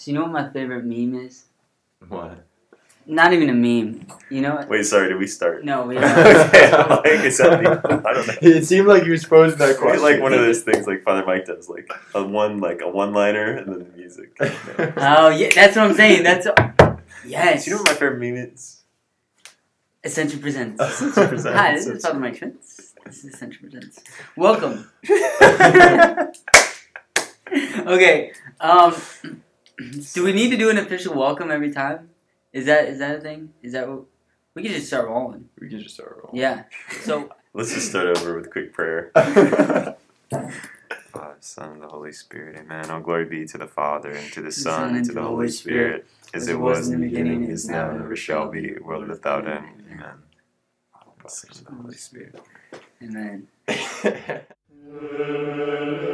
So you know what my favorite meme is? What? Not even a meme. You know what? Wait, sorry, did we start? No, we okay, I'm like, is that the- I don't know. It seemed like you was posing that Maybe question. like one of those things like Father Mike does, like a one like a one liner and then the music. Oh yeah, that's what I'm saying. That's yes. Do you know what my favorite meme is? Ascension Presents. Ascension Presents. Hi, this is Father Mike Schmitz. This is Ascension Presents. Welcome. okay. Um, do we need to do an official welcome every time? Is that is that a thing? Is that what we could just start rolling? we could just start rolling. Yeah. So Let's just start over with quick prayer. Father, Son, and the Holy Spirit. Amen. All glory be to the Father, and to the Son, Son, and to the Holy Spirit, as it was in the beginning, is now, and ever shall be, world without end. Amen. Father, Son, and the Holy Spirit. and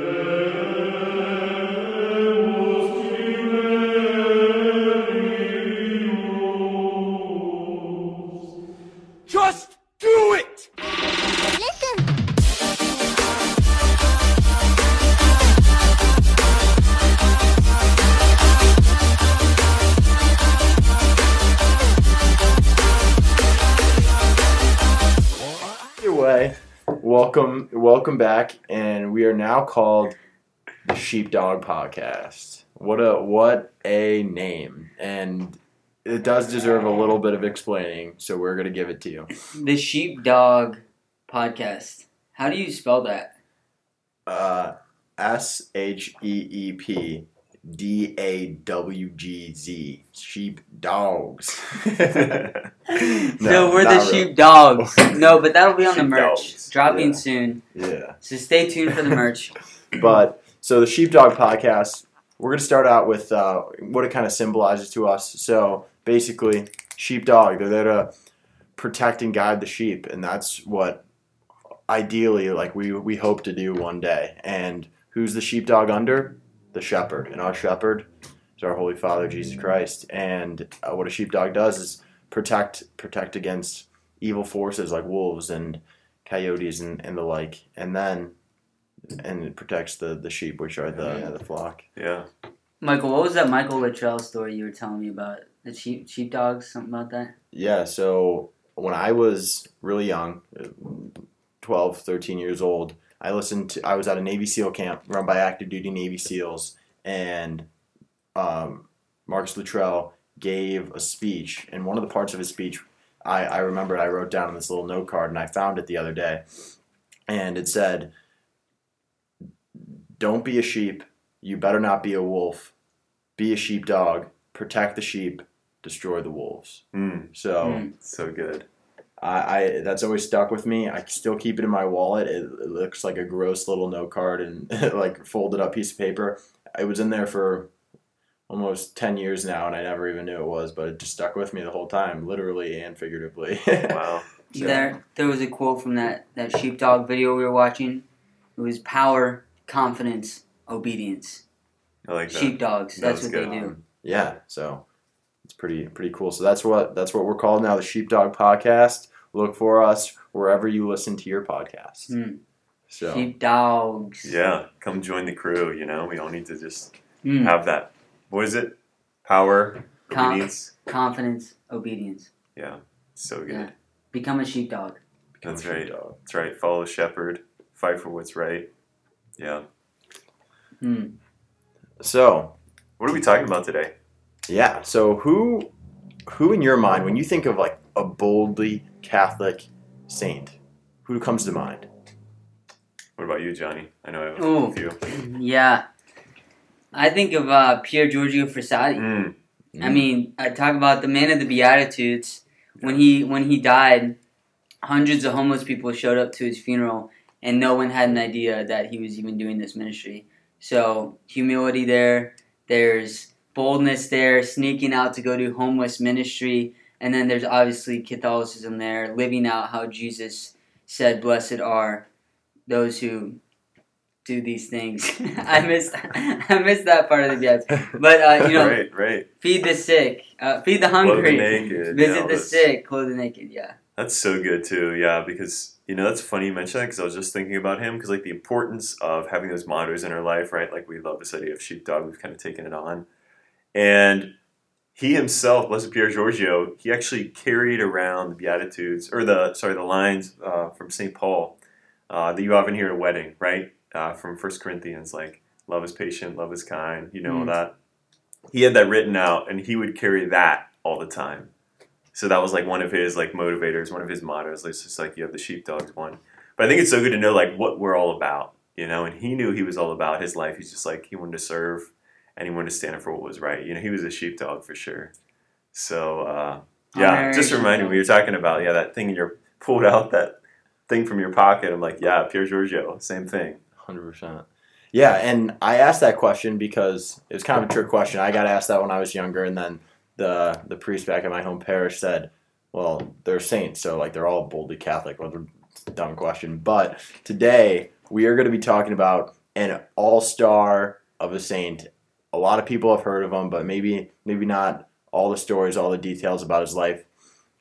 Just do it! Either way, welcome, welcome back, and we are now called the Sheepdog Podcast. What a what a name, and it does deserve a little bit of explaining, so we're gonna give it to you. the Sheepdog Podcast. How do you spell that? Uh, S H E E P D A W G Z Sheep Dogs. No, we're the really. Sheepdogs. no, but that'll be on the merch. Sheepdogs, Dropping yeah. soon. Yeah. So stay tuned for the merch. But so the Sheepdog podcast, we're going to start out with uh, what it kind of symbolizes to us. So basically, sheepdog, they're there to protect and guide the sheep, and that's what ideally like we we hope to do one day. And who's the sheepdog under? The shepherd, and our shepherd is our Holy Father Jesus Christ. And uh, what a sheepdog does is protect protect against evil forces like wolves and coyotes and, and the like. And then and it protects the, the sheep, which are the Yeah. the flock. yeah. Michael, what was that Michael Luttrell story you were telling me about? The sheep sheepdogs, something about that? Yeah. So when I was really young, uh, 12, 13 years old, I listened to. I was at a Navy SEAL camp run by active duty Navy SEALs, and um, Marcus Luttrell gave a speech, and one of the parts of his speech, I, I remembered I wrote down on this little note card, and I found it the other day, and it said, "Don't be a sheep. You better not be a wolf. Be a sheepdog. Protect the sheep. Destroy the wolves." Mm, So. Hmm. so good. I, I that's always stuck with me. I still keep it in my wallet. It, it looks like a gross little note card and like folded up piece of paper. It was in there for almost ten years now, and I never even knew it was, but it just stuck with me the whole time, literally and figuratively. Wow. So- There there was a quote from that, that sheepdog video we were watching. It was power, confidence, obedience. I like that. Sheepdogs, That that's what good. they do. yeah, so it's pretty pretty cool. So that's what that's what we're called now, the Sheepdog Podcast. Look for us wherever you listen to your podcast. Hmm. So Sheepdogs. Yeah. Come join the crew. You know, we all need to just Hmm. have that. What is it? Power, Com- obedience. Confidence, obedience. Yeah. So good. Yeah. Become a sheepdog. become That's a right. sheepdog. That's right. Follow the shepherd. Fight for what's right. Yeah. Hmm. So What are we talking about today? Yeah. So who who in your mind when you think of like a boldly Catholic saint, who comes to mind? What about you, Johnny? I know I have Ooh. a few. Yeah. I think of uh, Pier Giorgio Frassati. Mm. I mean, I talk about the man of the Beatitudes. When he when he died, hundreds of homeless people showed up to his funeral, and no one had an idea that he was even doing this ministry. So humility there. There's boldness there, sneaking out to go do homeless ministry, and then there's obviously Catholicism there, living out how Jesus said, "Blessed are those who." Do these things. I missed. I missed that part of the Beatitudes. But uh, you know, right, right. feed the sick, uh, feed the the hungry, naked. visit yeah, the sick, clothe the naked. Yeah. That's so good too. Yeah, because you know that's funny you mentioned that because I was just thinking about him because like the importance of having those mottos in our life, right? Like we love this idea of sheepdog. We've kind of taken it on, and he himself, Blessed Pier Giorgio, he actually carried around the Beatitudes or the sorry the lines uh, from Saint Paul uh, that you often hear at a wedding, right? Uh, from First Corinthians, like love is patient, love is kind. You know Mm. that. He had that written out, and he would carry that all the time. So that was like one of his like motivators, one of his mottos. It's just like you have the sheepdogs one. But I think it's so good to know like what we're all about, you know. And he knew he was all about his life. He's just like he wanted to serve, and he wanted to stand up for what was right. You know, he was a sheepdog for sure. So uh, yeah, Honorary just reminded sheepdog. me. You're talking about yeah that thing in your pulled out that thing from your pocket. I'm like yeah, Pier Giorgio, same thing. Hundred percent. Yeah, and I asked that question because it was kind of a trick question. I got asked that when I was younger, and then the the priest back at my home parish said, "Well, they're saints, so like they're all boldly Catholic." Well, it's a dumb question, but today we are going to be talking about an all star of a saint. A lot of people have heard of him, but maybe maybe not all the stories, all the details about his life.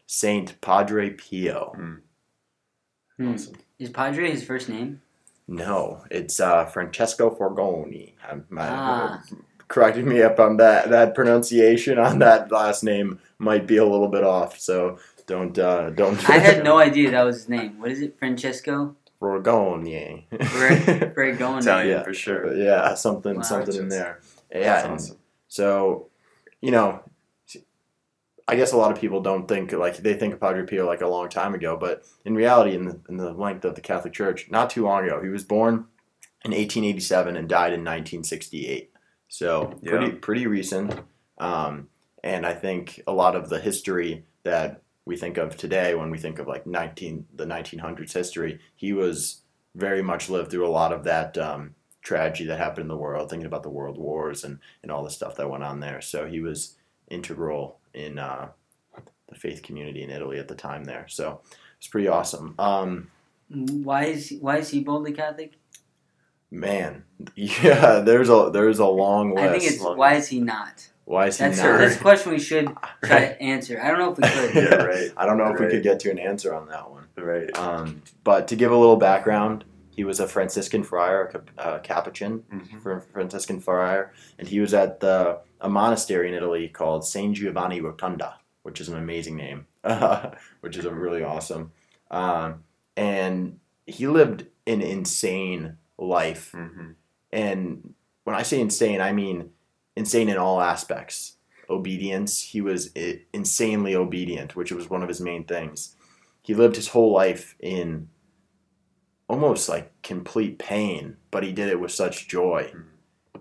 Saint Padre Pio. Hmm. Awesome. Is Padre his first name? No, it's uh, Francesco Forgoni. I'm, my, Ah. correcting me up on that. That pronunciation on that last name might be a little bit off. So don't uh, don't. I had no idea that was his name. What is it? Francesco Forgoni. Bregoni. Italian Yeah. for sure. yeah, something Wow. something in there. Yeah, awesome. so you know, I guess a lot of people don't think like they think of Padre Pio like a long time ago, but in reality, in the in the length of the Catholic Church, not too long ago, he was born in 1887 and died in 1968. So pretty Yeah. pretty recent. Um, and I think a lot of the history that we think of today, when we think of like 19 the 1900s history, he was very much lived through a lot of that um, tragedy that happened in the world. Thinking about the world wars and and all the stuff that went on there. So he was integral in uh, the faith community in Italy at the time there. So it's pretty awesome. Um, Why is why is he boldly Catholic? man, yeah, there's a there's a long list. I think it's long why list. is he not? Why is he That's a, not? that's a question we should try to answer. I don't know if we could. Yeah, right. I don't know if we could get to an answer on that one. Right. Um, but to give a little background, he was a Franciscan friar, a uh, Capuchin, Mhm. Fr- Franciscan friar, and he was at the a monastery in Italy called San Giovanni Rotondo, which is an amazing name, which is a really awesome. Um, and he lived an insane life, hmm and when I say insane, I mean insane in all aspects. Obedience, he was insanely obedient, which was one of his main things. He lived his whole life in almost like complete pain, but he did it with such joy. Mhm.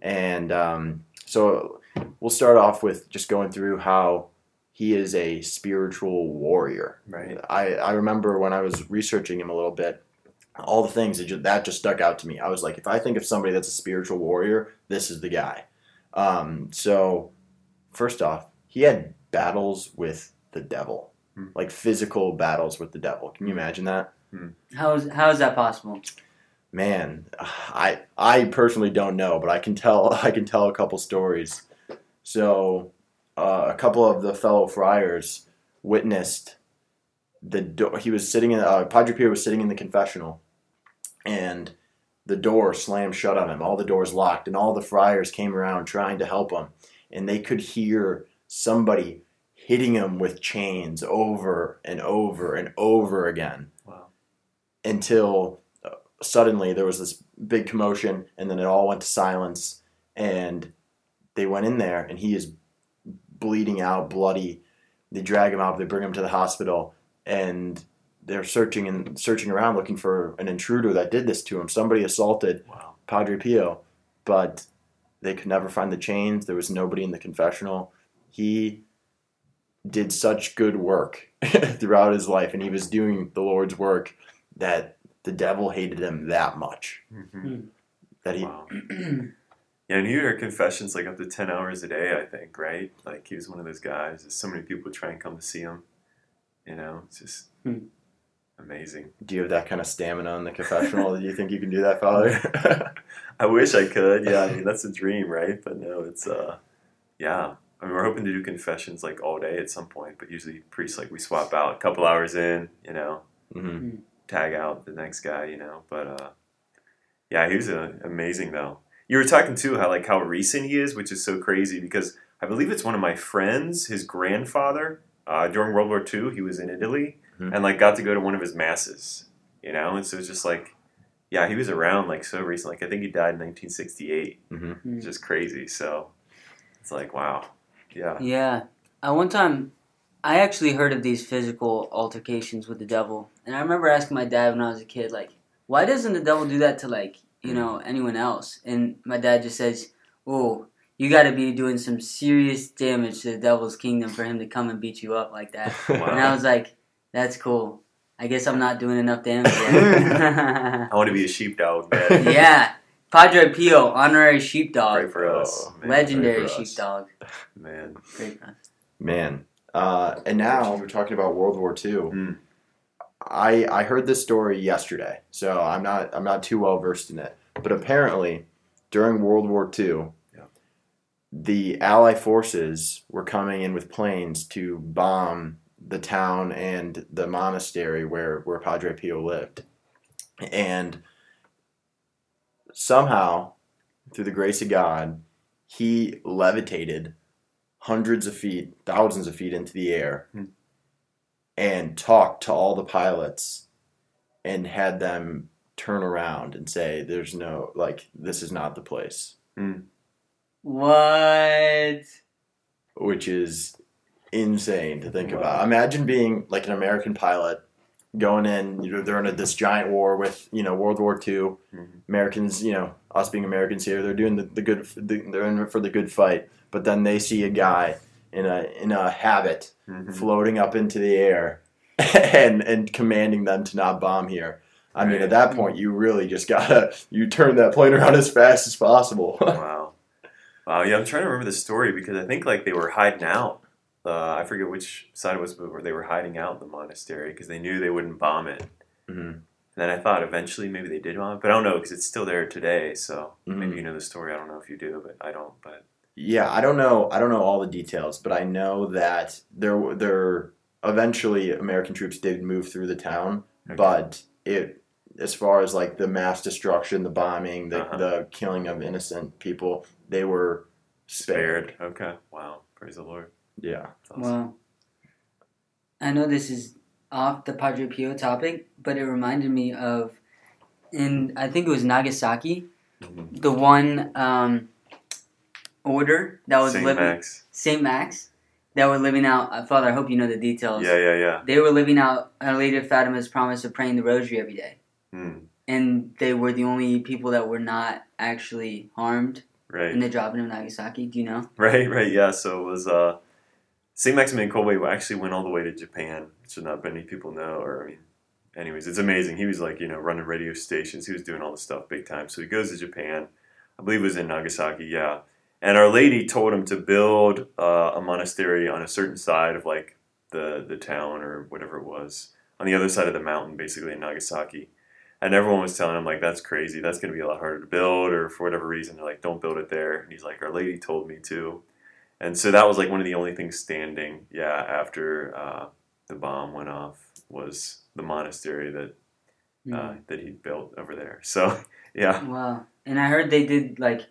And um, so we'll start off with just going through how he is a spiritual warrior. Right. I, I remember when I was researching him a little bit, all the things that just, that just stuck out to me. I was like, if I think of somebody that's a spiritual warrior, this is the guy. Um, so, first off, he had battles with the devil, Hmm. like physical battles with the devil. Can you imagine that? How is how is that possible? Man, I I personally don't know, but I can tell I can tell a couple stories. So, uh, a couple of the fellow friars witnessed the door. He was sitting in uh, Padre Pio was sitting in the confessional, and the door slammed shut on him. All the doors locked, and all the friars came around trying to help him, and they could hear somebody hitting him with chains over and over and over again. Until uh, suddenly there was this big commotion and then it all went to silence and they went in there and he is bleeding out bloody. They drag him out they bring him to the hospital and they're searching and searching around looking for an intruder that did this to him. Somebody assaulted Wow. padre pio but they could never find the chains. There was nobody in the confessional. He did such good work throughout his life and he was doing the lord's work that the devil hated him that much hmm that he Wow. Yeah, and he would hear confessions like up to 10 hours a day, I think, right? Like he was one of those guys. that So many people try and come to see him. You know, it's just Hmm. amazing. do you have that kind of stamina in the confessional do you think you can do that father I wish I could. Yeah, I mean, that's a dream, right? But no, it's, uh, yeah. I mean, we're hoping to do confessions like all day at some point, but usually priests, like, we swap out a couple hours in, you know, hmm tag out the next guy, you know. But uh, yeah, he was uh, amazing though. You were talking too how like how recent he is, which is so crazy because I believe it's one of my friends, his grandfather, uh, during World War II, he was in Italy Mhm. and like got to go to one of his masses, you know, and so it's just like, yeah, he was around like so recent. Like I think he died in 1968. Mhm. It's just crazy. So it's like, wow, yeah, Yeah. Uh, one time, I actually heard of these physical altercations with the devil, and I remember asking my dad when I was a kid, like, why doesn't the devil do that to like you know anyone else? And my dad just says, "Oh, you got to be doing some serious damage to the devil's kingdom for him to come and beat you up like that." And I was like, "That's cool. I guess I'm not doing enough damage." Yet. I want to be a sheepdog, man. yeah, Padre Pio, honorary sheepdog, Pray for us, Oh, man. legendary Pray for us. sheepdog. man. Great for us. Man. Uh, and now we're talking about World War II. Mm. I I heard this story yesterday, so I'm not I'm not too well versed in it. But apparently, during World War II, Yeah. the Allied forces were coming in with planes to bomb the town and the monastery where where Padre Pio lived, and somehow, through the grace of God, he levitated hundreds of feet, thousands of feet into the air, Hmm. and talked to all the pilots, and had them turn around and say, "There's no like this is not the place," What? which is insane to think about. Imagine being like an American pilot going in. You know, they're in a, this giant war with you know World War II. Mhm. Americans, you know, us being Americans here, they're doing the, the good. The, they're in for the good fight. But then they see a guy in a in a habit Mhm. floating up into the air and and commanding them to not bomb here. I mean, at that point, you really just gotta you turn that plane around as fast as possible. wow. Wow. Yeah, I'm trying to remember the story because I think like they were hiding out. Uh, I forget which side it was, but where they were hiding out the monastery because they knew they wouldn't bomb it. Mhm. And then I thought eventually maybe they did bomb it, but I don't know because it's still there today. So Mhm. maybe you know the story. I don't know if you do, but I don't. But Yeah, I don't know. I don't know all the details, but I know that there there eventually American troops did move through the town, Okay. but it as far as like the mass destruction, the bombing, the Uh-huh. the killing of innocent people, they were spared. spared. Okay. Wow. Praise the Lord. Yeah. That's awesome. Well, I know this is off the Padre Pio topic, but it reminded me of, in I think it was Nagasaki, Mhm. the one um, order that was Saint living Max. Saint Max that were living out. Uh, Father, I hope you know the details. Yeah, yeah, yeah. They were living out Our Lady of Fatima's promise of praying the Rosary every day, Hmm. and they were the only people that were not actually harmed Right. in the dropping of Nagasaki. Do you know? Right, right, yeah. So it was uh, St. Maximilian Kolbe actually went all the way to Japan, which not many people know. Or I mean, anyways, it's amazing. He was like you know running radio stations. He was doing all this stuff big time. So he goes to Japan. I believe it was in Nagasaki, yeah. And Our Lady told him to build uh, a monastery on a certain side of like the the town or whatever it was on the other side of the mountain, basically in Nagasaki. And everyone was telling him like that's crazy. That's going to be a lot harder to build, or for whatever reason, they're like, don't build it there. And he's like, Our Lady told me to. And so that was like one of the only things standing, yeah, after uh, the bomb went off was the monastery that uh, that he built over there. So yeah, Wow. And I heard they did like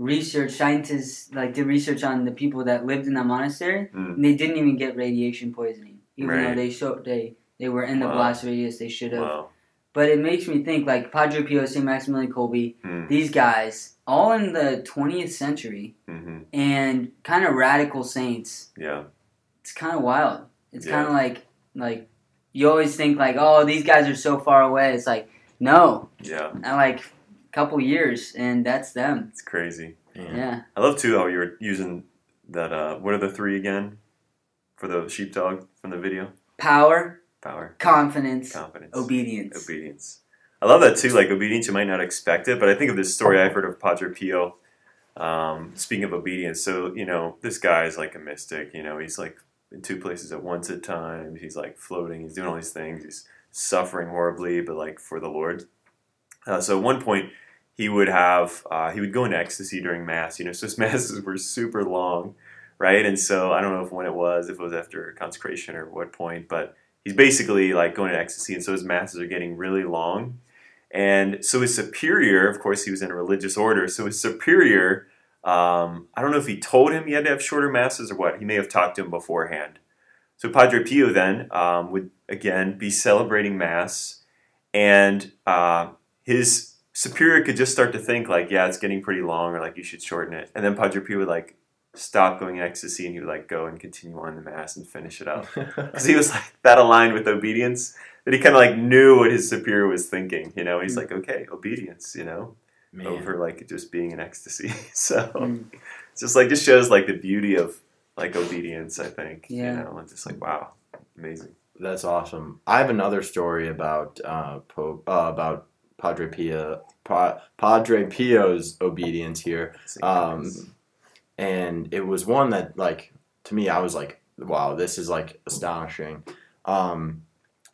research, scientists like did research on the people that lived in that monastery, Mm. and they didn't even get radiation poisoning, even though they showed they they were in the Wow. blast radius they should have. wow, But it makes me think like Padre Pio, St. Maximilian Kolbe, mm. these guys, all in the 20th century, hmm and kind of radical saints. yeah, It's kind of wild. It's Yeah. kind of like like you always think like, oh, these guys are so far away. It's like no, yeah, and like couple years, and that's them. it's crazy. Yeah. Yeah. I love too how you were using that. Uh, what are the three again for the sheepdog from the video? Power, Power, confidence, confidence, obedience. obedience. I love that too. Like obedience, you might not expect it, but I think of this story I've heard of Padre Pio. Um, speaking of obedience, so you know this guy is like a mystic. You know he's like in two places at once at times. He's like floating. He's doing all these things. He's suffering horribly, but like for the Lord. Uh, so at one point he would have uh, he would go into ecstasy during mass. You know, so his masses were super long, right? And so I don't know if when it was, if it was after consecration or what point, but he's basically like going into ecstasy, and so his masses are getting really long. And so his superior, of course, he was in a religious order. So his superior Um, I don't know if he told him he had to have shorter masses or what. He may have talked to him beforehand. So Padre Pio then um, would again be celebrating mass, and uh, his superior could just start to think like, yeah, it's getting pretty long, or like you should shorten it. And then Padre Pio would like stop going in ecstasy, and he would like go and continue on the mass and finish it up because he was like that aligned with obedience that he kind of like knew what his superior was thinking. You know, he's like, okay, obedience. You know, Man. over like just being in ecstasy. so Mm. it's just like just shows like the beauty of like obedience. I think. Yeah. You know, it's just like wow, amazing. That's awesome. I have another story about uh, Pope uh, about Padre Pio, pa- Padre Pio's obedience here, um, and it was one that like to me I was like, wow, this is like astonishing. Um,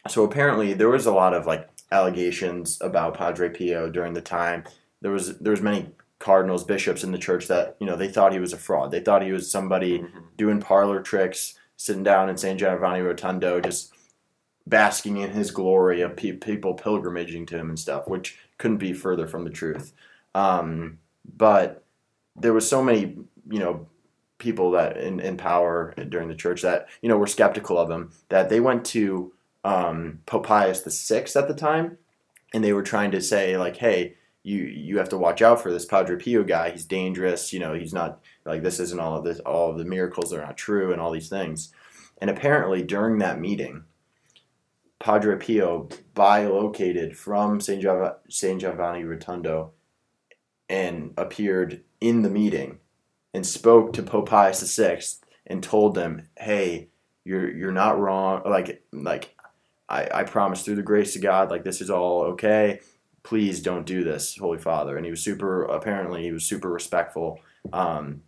so apparently there was a lot of like allegations about Padre Pio during the time. There was there was many cardinals, bishops in the church that you know they thought he was a fraud. They thought he was somebody Mhm. doing parlor tricks, sitting down in St. Giovanni Rotondo, just basking in his glory of pe- people pilgrimaging to him and stuff, which couldn't be further from the truth. Um, but there was so many, you know, people that in, in power during the church that you know were skeptical of him that they went to um, Pope Pius the Sixth at the time, and they were trying to say like, hey. You, you have to watch out for this Padre Pio guy. He's dangerous. You know, he's not like this. Isn't all of this? All of the miracles are not true, and all these things. And apparently, during that meeting, Padre Pio bilocated from St. Giov-. Giovanni Rotondo and appeared in the meeting and spoke to Pope Pius VI and told them, "Hey, you're you're not wrong. Like like I, I promise through the grace of God, like this is all okay. Please don't do this, Holy Father." And he was super. Apparently, he was super respectful um,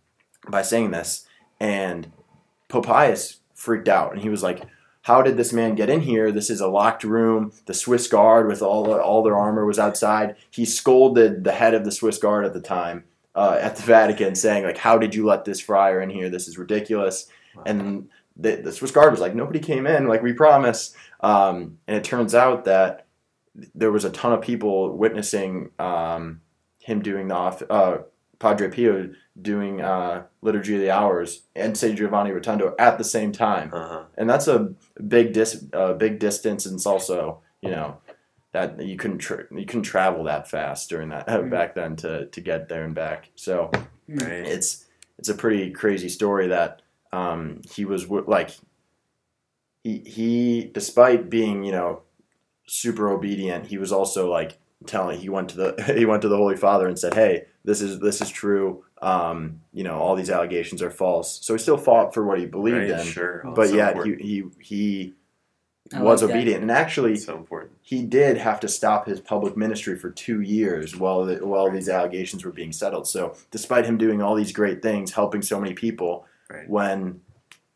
by saying this, and Pope Pius freaked out, and he was like how did this man get in here? This is a locked room. The Swiss guard with all the, all their armor was outside. He scolded the head of the Swiss guard at the time uh, at the Vatican, saying like, "How did you let this friar in here? This is ridiculous." And the, the Swiss guard was like, "Nobody came in, like we promised." Um, and it turns out that there was a ton of people witnessing um, him doing the off, uh, Padre Pio doing uh, Liturgy of the Hours and St. Giovanni Rotondo at the same time Uh-huh. and that's a big dis uh, big distance, and it's also you know that you couldn't tra- you couldn't travel that fast during that Mm. back then to to get there and back. So Right. it's it's a pretty crazy story that um, he was w- like he he despite being you know super obedient, he was also like telling he went to the he went to the Holy Father and said, "Hey, this is this is true. Um, you know, all these allegations are false." So he still fought for what he believed Right, in Sure. Oh, but so yet important. he he he was like that. obedient, and actually so important. he did have to stop his public ministry for two years while the, while these allegations were being settled. So despite him doing all these great things, helping so many people, Right. when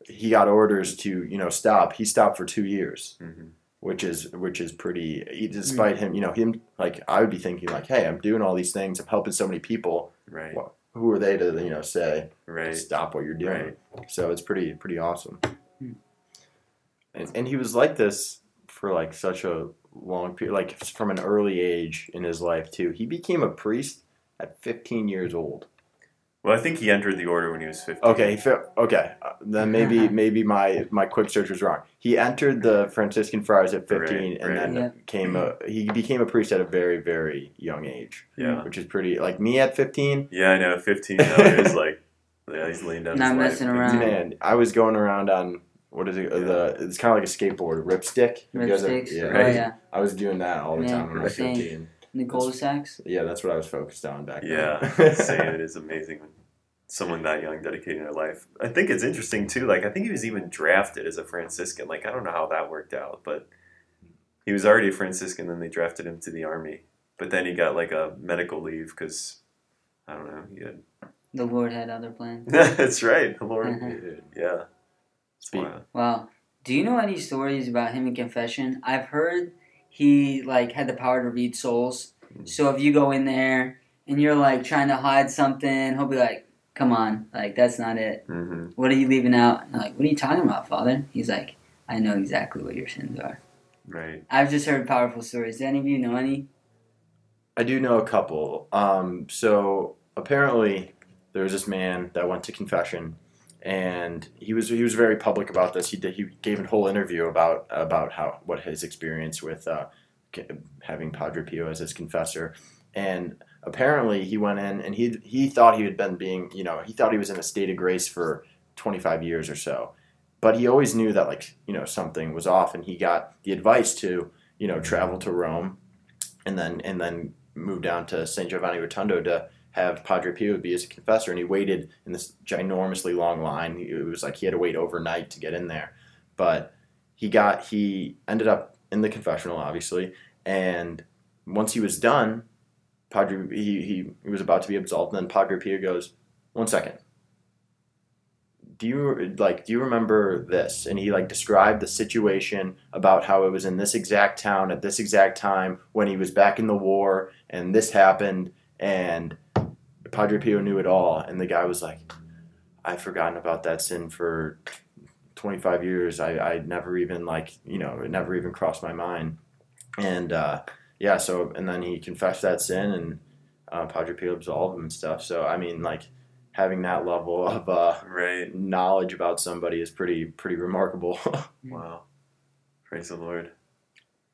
he got orders to you know stop, he stopped for two years, hmm which is which is pretty. Despite him, you know him like I would be thinking like, hey, I'm doing all these things, I'm helping so many people. Right. Well, Who are they to you know say Right. stop what you're doing? right. So it's pretty pretty awesome. Hmm. And, and he was like this for like such a long period, like from an early age in his life too. He became a priest at 15 years old. Well, I think he entered the order when he was 15. Okay, he fe- okay. uh, Then maybe maybe my my quick search was wrong. He entered the Franciscan friars at 15, Right, and right. then Yeah. came a he became a priest at a very very young age, Yeah. which is pretty. Like me at 15, Yeah, I know. 15 now is like, yeah, he's laying down Not his life. messing around. man, I was going around on what is it? Yeah. The it's kind of like a skateboard, ripstick. You guys have- Ripsticks. yeah. Oh yeah. I was doing that all the Yeah, time when I was same. 15. And the cul-de-sacs. Yeah, that's what I was focused on back Yeah, then. saying it is amazing when someone that young dedicating their life. I think it's interesting too. Like I think he was even drafted as a Franciscan. Like I don't know how that worked out, but he was already a Franciscan. Then they drafted him to the army, but then he got like a medical leave because I don't know. He had. The Lord had other plans. That's right, the Lord. Mhm. Yeah. It's Wow. Do you know any stories about him in confession? I've heard he like had the power to read souls. So if you go in there and you're like trying to hide something, he'll be like, "Come on, like that's not it. hmm What are you leaving out?" And I'm like, "What are you talking about, Father?" He's like, "I know exactly what your sins are." Right. I've just heard powerful stories. Do any of you know any? I do know a couple. Um, so apparently, there was this man that went to confession, and he was he was very public about this. He did he gave a whole interview about about how what his experience with uh, having Padre Pio as his confessor, and apparently he went in and he he thought he had been being you know he thought he was in a state of grace for 25 years or so, but he always knew that like you know something was off, and he got the advice to you know travel to Rome, and then and then move down to St. Giovanni Rotondo to have Padre Pio be his confessor, and he waited in this ginormously long line. It was like he had to wait overnight to get in there, but he got he ended up in the confessional, obviously, and once he was done, Padre he, he, he was about to be absolved, and then Padre Pio goes, "One second, do you like do you remember this?" And he like described the situation about how it was in this exact town at this exact time when he was back in the war, and this happened, and Padre Pio knew it all, and the guy was like, "I've forgotten about that sin for 25 years. I I never even like you know it never even crossed my mind." And uh, yeah, so and then he confessed that sin, and uh, Padre Pio absolved him and stuff. So I mean, like having that level of uh, Right. knowledge about somebody is pretty pretty remarkable. Wow. Praise the Lord.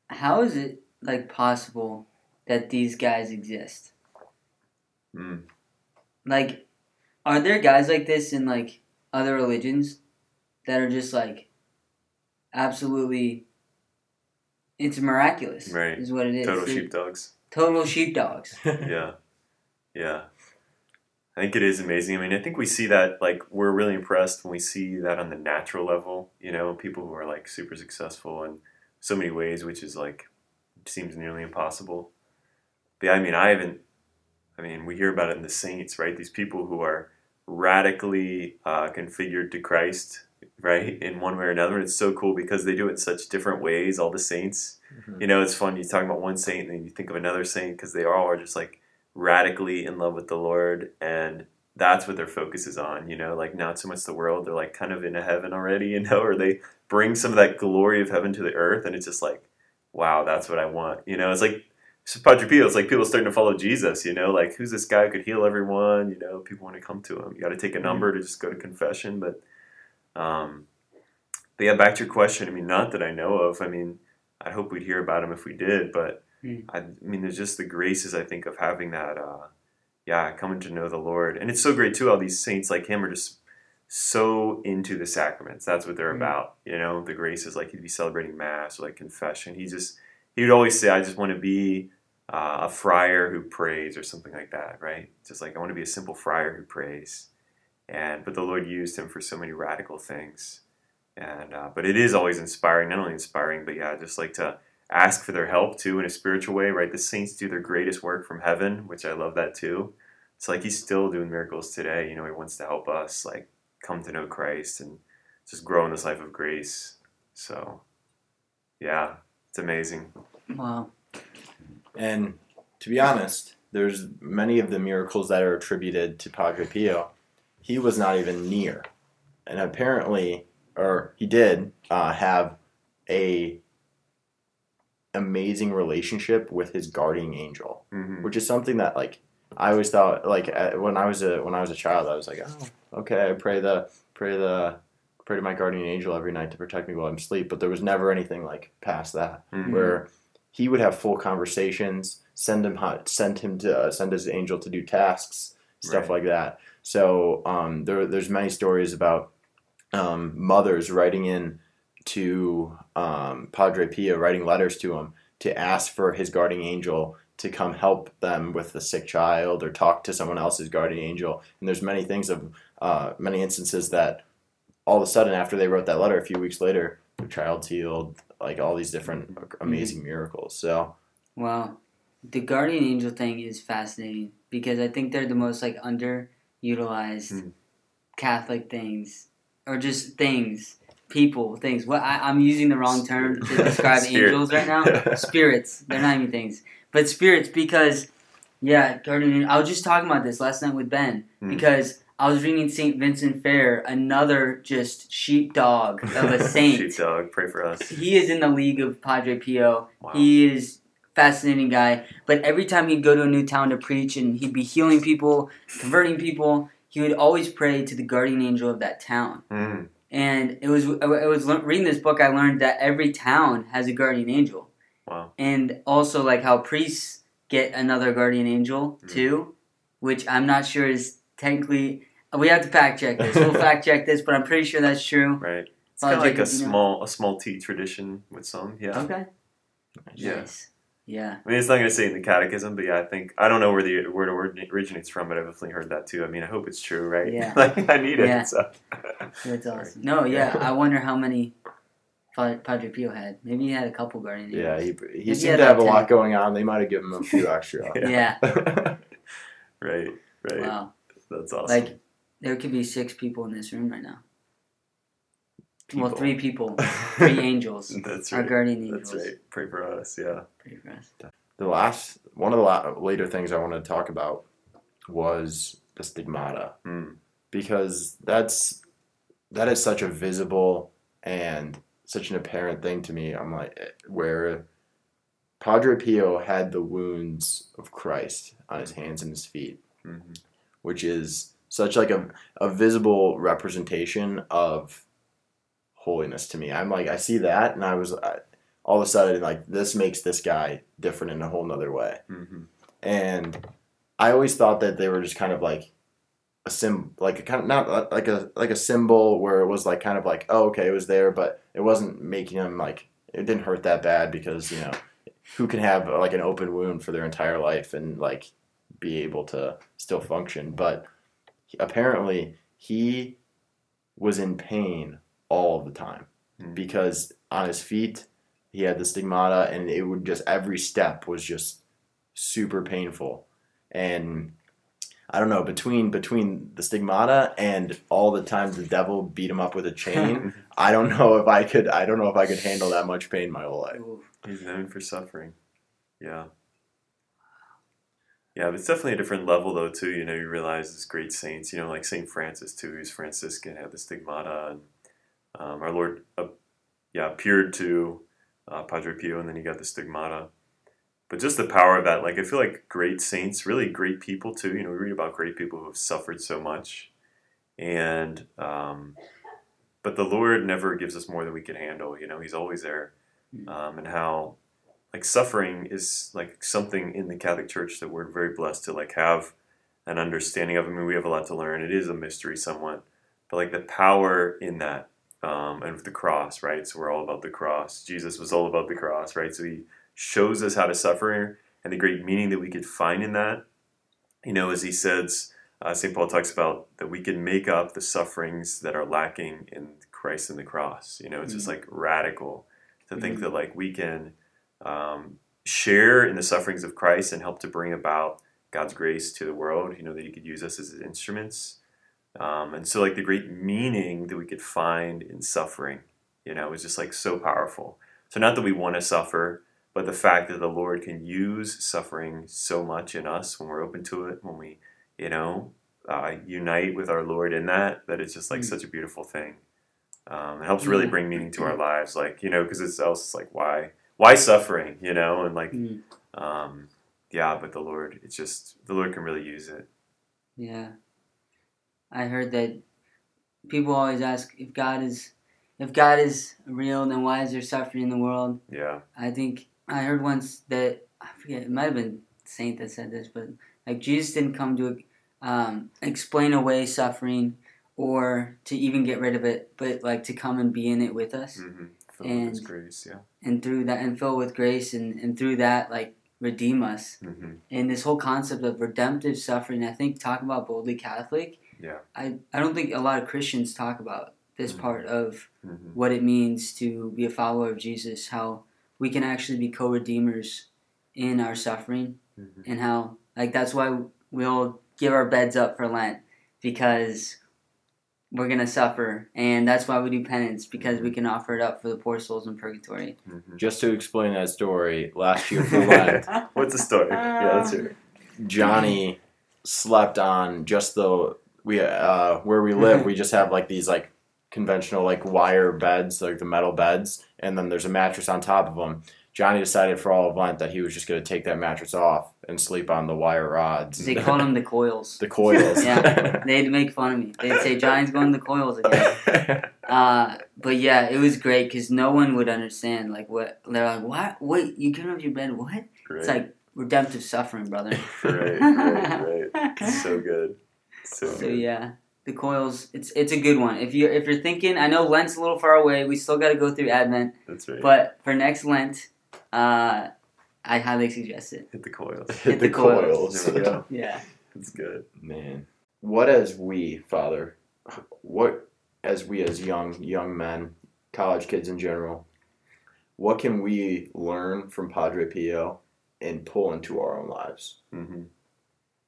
How is it like possible that these guys exist? Mm. Like, are there guys like this in like other religions that are just like absolutely? It's miraculous, Right. Is what it is. Total They're sheepdogs. Total sheepdogs. yeah. Yeah. I think it is amazing. I mean, I think we see that, like, we're really impressed when we see that on the natural level, you know, people who are, like, super successful in so many ways, which is, like, seems nearly impossible. But yeah, I mean, I haven't, I mean, we hear about it in the saints, right? These people who are radically uh, configured to Christ, right, in one way or another. It's so cool because they do it in such different ways, all the saints you know, it's fun. You talk about one saint, and then you think of another saint because they all are just like radically in love with the Lord, and that's what their focus is on. You know, like not so much the world; they're like kind of in a heaven already. You know, or they bring some of that glory of heaven to the earth, and it's just like, wow, that's what I want. You know, it's like Padre Pio. It's like people starting to follow Jesus. You know, like who's this guy who could heal everyone? You know, people want to come to him. You got to take a number to just go to confession, but. Um, but yeah, back to your question. I mean, not that I know of. I mean, I'd hope we'd hear about him if we did, but Mm. I, I mean, there's just the graces I think of having that, uh, yeah, coming to know the Lord, and it's so great too. All these saints like him are just so into the sacraments. That's what they're Mm. about, you know. The graces, like he'd be celebrating mass or like confession. He just he would always say, "I just want to be uh, a friar who prays" or something like that, right? Just like I want to be a simple friar who prays, and but the Lord used him for so many radical things. And uh, but it is always inspiring not only inspiring but yeah just like to ask for their help too in a spiritual way right? The saints do their greatest work from heaven which i love that too. It's like he's still doing miracles today you know he wants to help us like come to know christ and just grow in this life of grace. So yeah it's amazing. Wow. And to be honest, there's many of the miracles that are attributed to Padre Pio. He was not even near, and apparently, or he did uh, have a amazing relationship with his guardian angel, hmm which is something that like I always thought like uh, when I was a when I was a child, I was like, oh, okay, I pray the pray the pray to my guardian angel every night to protect me while I'm asleep, but there was never anything like past that Mhm. where he would have full conversations, send him send him to uh, send his angel to do tasks, stuff Right. like that. So um, there, there's many stories about um, mothers writing in to um, Padre Pio, writing letters to him to ask for his guardian angel to come help them with the sick child or talk to someone else's guardian angel. And there's many things of uh, many instances that all of a sudden after they wrote that letter, a few weeks later, the child's healed. Like all these different amazing miracles. So Wow. The guardian angel thing is fascinating because I think they're the most like underutilized Hmm. Catholic things or just things, people, things. What I, I'm using the wrong term to describe angels right now. Spirits. They're not even things, but spirits because yeah, guardian. I was just talking about this last night with Ben Hmm. because I was reading Saint Vincent Ferrer, another just sheepdog of a saint. sheepdog pray for us He is in the league of Padre Pio. wow He is fascinating guy. But every time he'd go to a new town to preach and he'd be healing people, converting people, he would always pray to the guardian angel of that town. Mm. And it was I was reading this book. I learned that every town has a guardian angel, Wow. and also like how priests get another guardian angel Mm. too, which I'm not sure is technically. We have to fact check this. We'll fact check this, but I'm pretty sure that's true. Right. It's kind of like a Jacob, you know. small a small tea tradition with some. Yeah. Okay. Yeah. Nice. Yeah. I mean, it's not going to say in the catechism, but yeah, I think I don't know where the word originates from, but I've definitely heard that too. I mean, I hope it's true, right? Yeah. like I need it. Yeah. So. That's awesome. No, yeah. I wonder how many Fa- Padre Pio had. Maybe he had a couple guardian Yeah, he, he Maybe seemed had to have a like lot going on. They might have given him a few extra. Yeah. Yeah. Right. Right. Wow. That's awesome. Like there could be six people in this room right now. Well, three people, three angels, That's our right. guardian angels. That's right. Pray for us. Yeah. Pray for us. the last one of the la- later things I wanted to talk about was the stigmata Mm. because that's that is such a visible and such an apparent thing to me. I'm like eh, where Padre Pio had the wounds of Christ on his hands and his feet, Mhm. which is such like a, a visible representation of holiness to me. I'm like I see that and I was I, all of a sudden like this makes this guy different in a whole nother way Mhm. and I always thought that they were just kind of like a sim, like a kind of not like a like a symbol where it was like kind of like oh okay it was there, but it wasn't making them like it didn't hurt that bad because you know who can have like an open wound for their entire life and like be able to still function, but apparently he was in pain all the time Mm. because on his feet he had the stigmata and it would just every step was just super painful and i don't know between between the stigmata and all the times the devil beat him up with a chain i don't know if i could i don't know if i could handle that much pain my whole life He's known for suffering. Yeah. Yeah, but it's definitely a different level though too. You know, you realize these great saints. You know, like Saint Francis too, who's Franciscan, had the stigmata, and um, our Lord, uh, yeah, appeared to uh, Padre Pio, and then he got the stigmata. But just the power of that, like I feel like great saints, really great people too. You know, we read about great people who have suffered so much, and um, but the Lord never gives us more than we can handle. You know, He's always there, um, and how like suffering is like something in the Catholic Church that we're very blessed to like have an understanding of. I mean, we have a lot to learn. It is a mystery somewhat, but like the power in that um, and with the cross, right? So we're all about the cross. Jesus was all about the cross, right? So he shows us how to suffer and the great meaning that we could find in that. You know, as he says, uh, St. Paul talks about that we can make up the sufferings that are lacking in Christ and the cross. You know, it's just like radical to think Mhm. that like we can um, share in the sufferings of Christ and help to bring about God's grace to the world. You know, that He could use us as His instruments. Um, and so, like the great meaning that we could find in suffering, you know, is just like so powerful. So, not that we want to suffer, but the fact that the Lord can use suffering so much in us when we're open to it, when we, you know, uh, unite with our Lord in that, that it's just like Mm. such a beautiful thing. Um, it helps really bring meaning to our lives, like you know, because it's else it's like why why suffering, you know, and like Mm. um, yeah, but the Lord, it's just the Lord can really use it. Yeah. I heard that people always ask if God is if God is real, then why is there suffering in the world? Yeah, I think I heard once that I forget it might have been Saint that said this, but like Jesus didn't come to um, explain away suffering or to even get rid of it, but like to come and be in it with us, mm-hmm. Filled with His And- grace, yeah. and through that and fill with grace, and and through that like redeem us. Mm-hmm. And this whole concept of redemptive suffering, I think talk about boldly Catholic. Yeah. I I don't think a lot of Christians talk about this Mhm. part of Mm-hmm. what it means to be a follower of Jesus, how we can actually be co-redeemers in our suffering, Mm-hmm. and how like that's why we all give our beds up for Lent because we're gonna suffer, and that's why we do penance because we can offer it up for the poor souls in purgatory. Mm-hmm. just to explain that story last year for Lent What's the story? yeah, let's hear. it. Johnny slept on just the we uh where we live we just have like these like conventional like wire beds like the metal beds and then there's a mattress on top of them Johnny decided for all of Lent that he was just going to take that mattress off and sleep on the wire rods. They called them the coils. the coils. Yeah. They'd make fun of me. They'd say Johnny's going to the coils again. Uh, but yeah, it was great because no one would understand. Like what they're like, what? Wait, you get off your bed? What? It's like redemptive suffering, brother. great, great, great. So good. So, So good. yeah, the coils. It's it's a good one. If you if you're thinking, I know Lent's a little far away. We still got to go through Advent, That's right. but for next Lent, uh, I highly suggest it. Hit the coils. Hit the the coils. There we go. Yeah. It's good. Man, what as we, Father, what as we as young young men, college kids in general, what can we learn from Padre Pio and pull into our own lives? hmm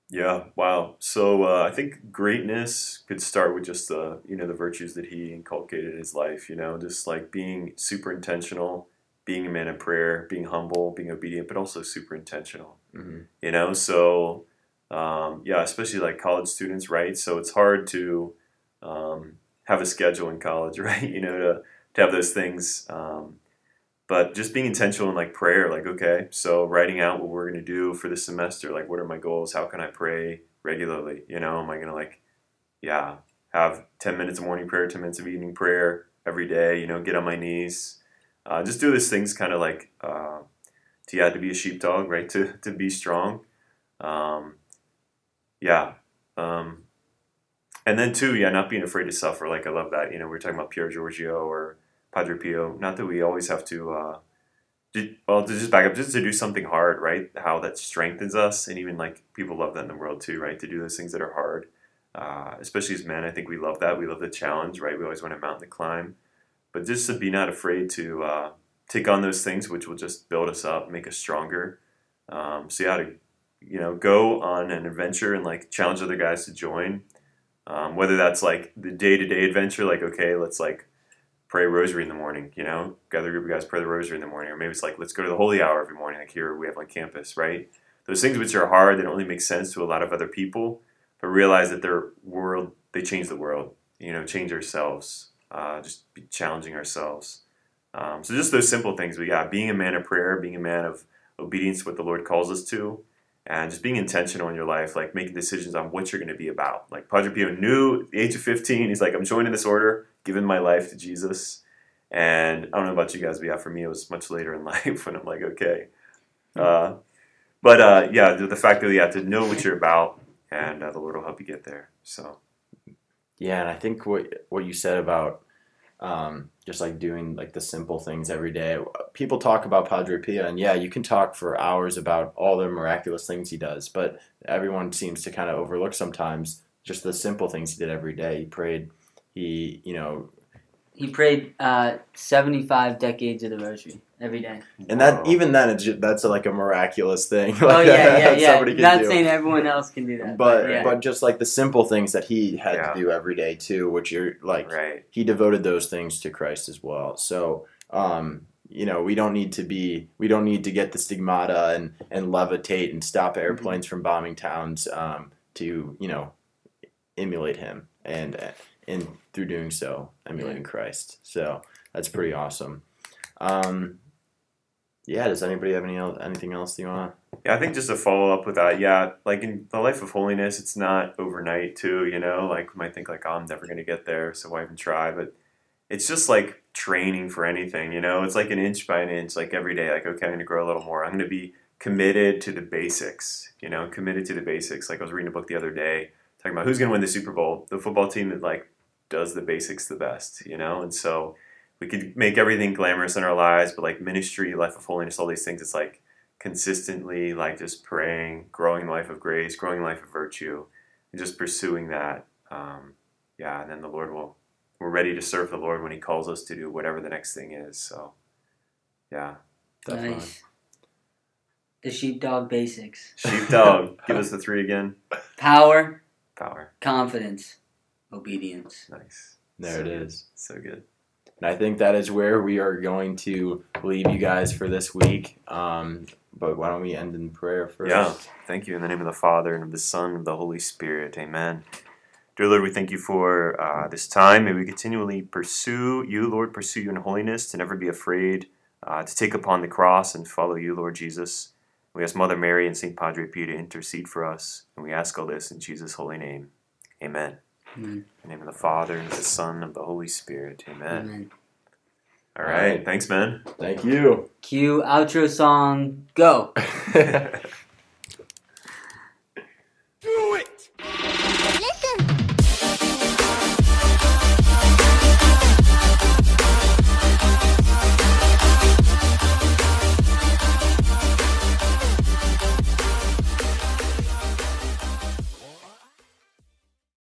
Yeah. Wow. So uh, I think greatness could start with just the you know the virtues that he inculcated in his life. You know, just like being super intentional, being a man of prayer, being humble, being obedient, but also super intentional. Mm-hmm. you know so um, yeah especially like college students right so it's hard to um, have a schedule in college right you know to, to have those things um, but just being intentional in like prayer like okay so writing out what we're going to do for this semester like what are my goals how can i pray regularly you know am i going to like yeah have 10 minutes of morning prayer 10 minutes of evening prayer every day you know get on my knees uh, just do these things kind of like uh, to yeah to be a sheepdog right? To to be strong. Um, yeah um, and then too yeah not being afraid to suffer. Like i love that you know we are talking about Pier Giorgio or Padre Pio. Not that we always have to uh, ju- well to just back up just to do something hard right? How that strengthens us and even like people love that in the world too right? To do those things that are hard. Uh, especially as men i think we love that. We love the challenge right? We always want a mountain to climb but just to be not afraid to uh, take on those things which will just build us up make us stronger. Um, yeah to you know go on an adventure and like challenge other guys to join. Um, whether that's like the day-to-day adventure like okay let's like pray rosary in the morning you know? Gather a group of guys pray the rosary in the morning. Or maybe it's like let's go to the holy hour every morning like here we have like campus right? Those things which are hard they don't really make sense to a lot of other people but realize that their world they change the world you know change ourselves uh, just be challenging ourselves. Um, so just those simple things we got being a man of prayer being a man of obedience to what the lord calls us to and just being intentional in your life like making decisions on what you're going to be about. Like padre pio knew at the age of 15 he's like i'm joining this order giving my life to jesus. And i don't know about you guys but yeah for me it was much later in life when i'm like okay. Uh, but uh, yeah the, the fact that you have to know what you're about and uh, the lord will help you get there so. Yeah, and I think what what you said about um, just like doing like the simple things every day. People talk about Padre Pio, and yeah, you can talk for hours about all the miraculous things he does, but everyone seems to kind of overlook sometimes just the simple things he did every day. He prayed. He, you know, He prayed uh, 75 decades of the rosary every day. and that Wow. even then, it's just, that's like a miraculous thing. oh, like, yeah, yeah, that yeah. somebody can Not do. saying everyone else can do that. but yeah. but just like the simple things that he had Yeah. to do every day too, which you're like right he devoted those things to Christ as well. So, um, you know, we don't need to be, we don't need to get the stigmata and, and levitate and stop airplanes from bombing towns um, to, you know, emulate him and and through doing so, emulating Christ. So that's pretty awesome. Um, yeah. Does anybody have any el- anything else you want? Yeah, I think just to follow up with that, yeah, like in the life of holiness, it's not overnight too, you know, like you might think like, oh, I'm never gonna get there, so why even try? But it's just like training for anything, you know, it's like an inch by an inch, like every day, like, okay, I'm gonna grow a little more. I'm gonna be committed to the basics, you know, committed to the basics. Like I was reading a book the other day talking about who's gonna win the Super Bowl, the football team that like does the basics the best, you know, and so we could make everything glamorous in our lives, but like ministry, life of holiness, all these things, it's like consistently like just praying, growing the life of grace, growing the life of virtue, and just pursuing that. Um, yeah, and then the Lord will. We're ready to serve the Lord when He calls us to do whatever the next thing is. So, yeah, Definitely. Nice. The sheepdog basics sheepdog. give us the three again. power, Power. confidence, obedience. Nice. There So it good. So good. And I think that is where we are going to leave you guys for this week. Um, but why don't we end in prayer first? Yeah. Thank you in the name of the Father and of the Son and of the Holy Spirit. Amen. Dear Lord, we thank you for uh, this time. May we continually pursue you, Lord, pursue you in holiness, to never be afraid, uh, to take upon the cross and follow you, Lord Jesus. We ask Mother Mary and St. Padre Pio to intercede for us, and we ask all this in Jesus' holy name. Amen. Amen. In the name of the Father, and of the Son, and of the Holy Spirit. Amen. Amen. All right. Thanks, man. Thank you. Cue outro song. Go.